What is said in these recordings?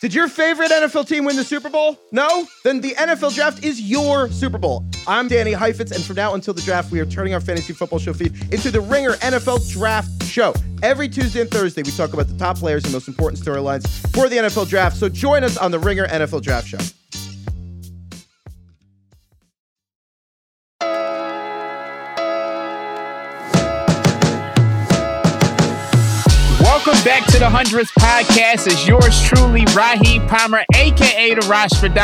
Did your favorite NFL team win the Super Bowl? No? Then the NFL Draft is your Super Bowl. I'm Danny Heifetz, and from now until the draft, we are turning our fantasy football show feed into the Ringer NFL Draft Show. Every Tuesday and Thursday, we talk about the top players and most important storylines for the NFL Draft. So join us on the Ringer NFL Draft Show. Back to the Hundredth Podcast. It's yours truly, Raheem Palmer, aka the Rashford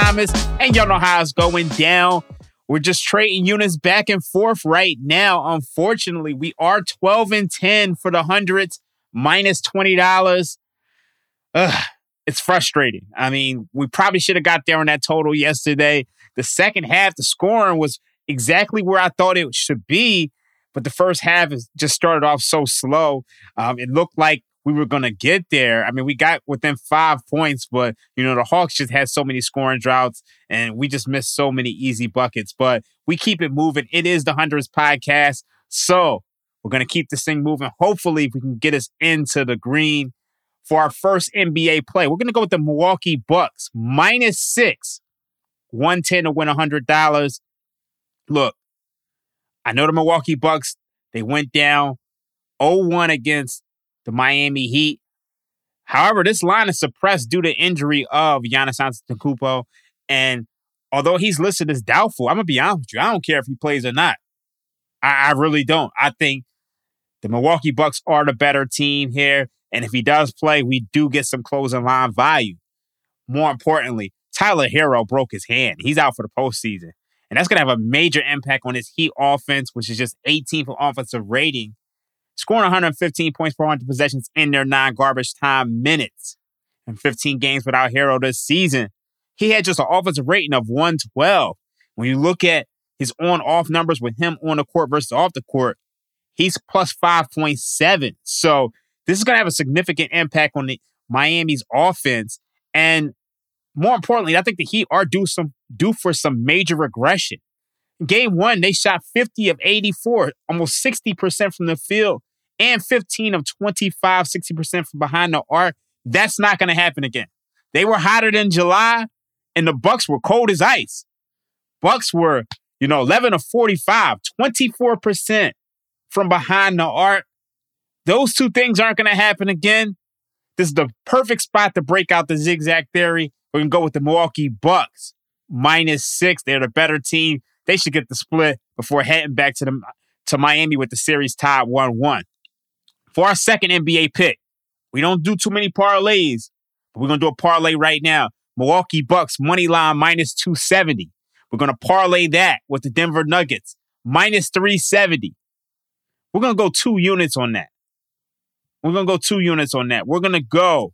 and y'all know how it's going down. We're just trading units back and forth right now. Unfortunately, we are 12 and 10 for the hundreds, minus $20. Ugh, it's frustrating. I mean, we probably should have got there on that total yesterday. The second half, the scoring was exactly where I thought it should be, but the first half is just started off so slow. Um, it looked like we were going to get there. I mean, we got within five points, but, you know, the Hawks just had so many scoring droughts and we just missed so many easy buckets. But we keep it moving. It is the Hundreds podcast. So we're going to keep this thing moving. Hopefully, we can get us into the green for our first NBA play. We're going to go with the Milwaukee Bucks minus six, 110 to win $100. Look, I know the Milwaukee Bucks, they went down 0 1 against the Miami Heat. However, this line is suppressed due to injury of Giannis Antetokounmpo, and although he's listed as doubtful, I'm gonna be honest with you, I don't care if he plays or not. I, I really don't. I think the Milwaukee Bucks are the better team here, and if he does play, we do get some closing line value. More importantly, Tyler Herro broke his hand. He's out for the postseason. And that's going to have a major impact on his Heat offense, which is just 18th for offensive rating scoring 115 points per 100 possessions in their non garbage time minutes in 15 games without Herro this season. He had just an offensive rating of 112. When you look at his on off numbers with him on the court versus off the court, he's plus 5.7. So this is going to have a significant impact on the Miami's offense. And more importantly, I think the Heat are due some due for some major regression. Game one, they shot 50 of 84, almost 60% from the field, and 15 of 25, 60% from behind the arc. That's not going to happen again. They were hotter than July, and the Bucks were cold as ice. Bucks were, you know, 11 of 45, 24% from behind the arc. Those two things aren't going to happen again. This is the perfect spot to break out the zigzag theory. We're going to go with the Milwaukee Bucks minus six. They're the better team. They should get the split before heading back to the to Miami with the series tied 1-1. For our second NBA pick, we don't do too many parlays, but we're gonna do a parlay right now. Milwaukee Bucks money line minus 270. We're gonna parlay that with the Denver Nuggets minus 370. We're gonna go two units on that. We're gonna go two units on that. We're gonna go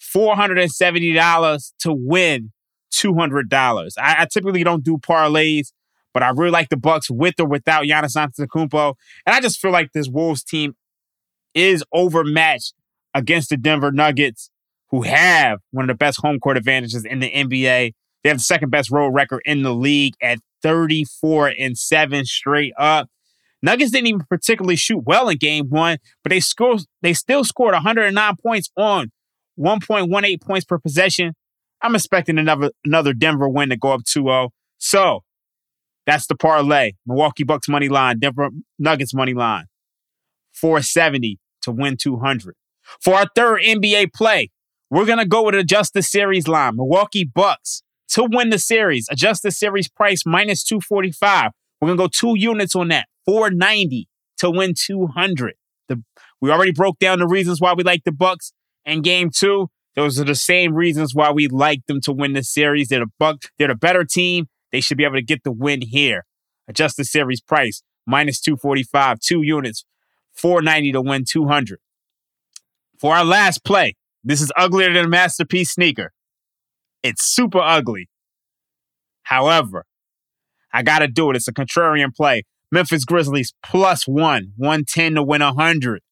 $470 to win $200. I, I typically don't do parlays, but I really like the Bucks with or without Giannis Antetokounmpo. And I just feel like this Wolves team is overmatched against the Denver Nuggets, who have one of the best home court advantages in the NBA. They have the second best road record in the league at 34 and 7 straight up. Nuggets didn't even particularly shoot well in game one, but they scored they still scored 109 points on 1.18 points per possession. I'm expecting another another Denver win to go up 2-0. So that's the parlay. Milwaukee Bucks money line, Denver Nuggets money line. 470 to win 200. For our third NBA play, we're going to go with adjust the series line. Milwaukee Bucks to win the series. Adjust the series price minus 245. We're going to go two units on that. 490 to win 200. The, we already broke down the reasons why we like the Bucks in game two. Those are the same reasons why we like them to win the series. They're the buck. They're the better team. They should be able to get the win here. Adjust the series price minus 245, two units, 490 to win 200. For our last play, this is uglier than a masterpiece sneaker. It's super ugly. However, I got to do it. It's a contrarian play. Memphis Grizzlies plus one, 110 to win 100.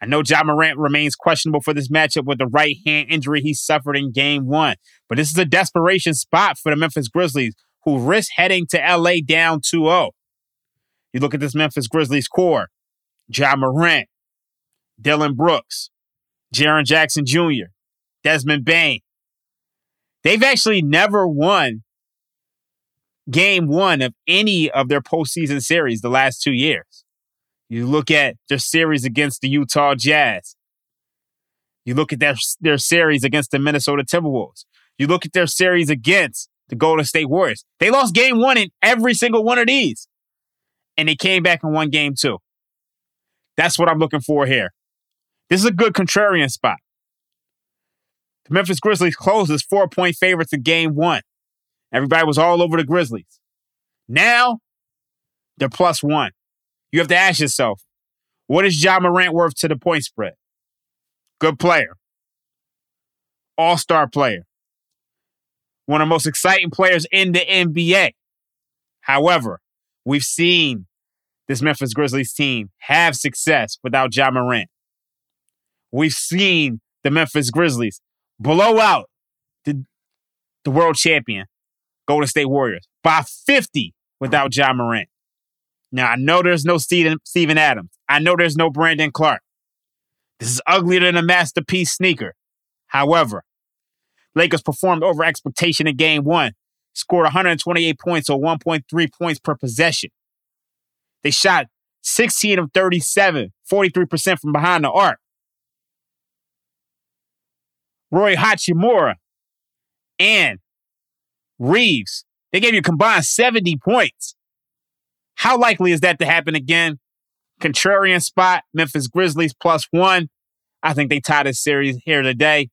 I know Ja Morant remains questionable for this matchup with the right hand injury he suffered in game one, but this is a desperation spot for the Memphis Grizzlies, who risk heading to LA down 2 0. You look at this Memphis Grizzlies core Ja Morant, Dillon Brooks, Jaren Jackson Jr., Desmond Bane. They've actually never won game one of any of their postseason series the last two years. You look at their series against the Utah Jazz. You look at their, their series against the Minnesota Timberwolves. You look at their series against the Golden State Warriors. They lost game one in every single one of these. And they came back and won game two. That's what I'm looking for here. This is a good contrarian spot. The Memphis Grizzlies closed as four point favorites in game one. Everybody was all over the Grizzlies. Now, they're plus one. You have to ask yourself, what is Ja Morant worth to the point spread? Good player. All star player. One of the most exciting players in the NBA. However, we've seen this Memphis Grizzlies team have success without Ja Morant. We've seen the Memphis Grizzlies blow out the, the world champion, Golden State Warriors, by 50 without Ja Morant. Now, I know there's no Steven, Steven Adams. I know there's no Brandon Clarke. This is uglier than a masterpiece sneaker. However, Lakers performed over expectation in game one, scored 128 points or 1.3 points per possession. They shot 16 of 37, 43% from behind the arc. Rui Hachimura and Reaves, they gave you combined 70 points. How likely is that to happen again? Contrarian spot, Memphis Grizzlies plus one. I think they tie this series here today.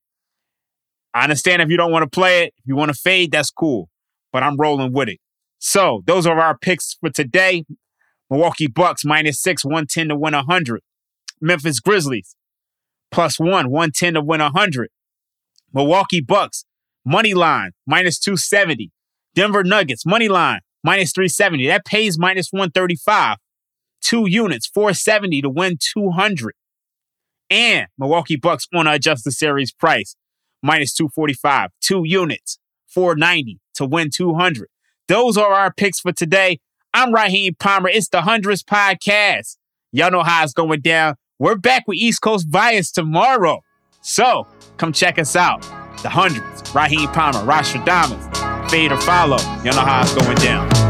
I understand if you don't want to play it. If you want to fade, that's cool. But I'm rolling with it. So those are our picks for today. Milwaukee Bucks minus six, 110 to win 100. Memphis Grizzlies plus one, 110 to win 100. Milwaukee Bucks money line minus 270. Denver Nuggets money line minus 370. That pays minus 135. Two units, 470 to win 200. And Milwaukee Bucks want to adjust the series price minus 245. Two units, 490 to win 200. Those are our picks for today. I'm Raheem Palmer. It's the Hundreds Podcast. Y'all know how it's going down. We're back with East Coast Bias tomorrow. So come check us out. The Hundreds, Raheem Palmer, Rashad Rostradamus, fade or follow. Y'all know how it's going down.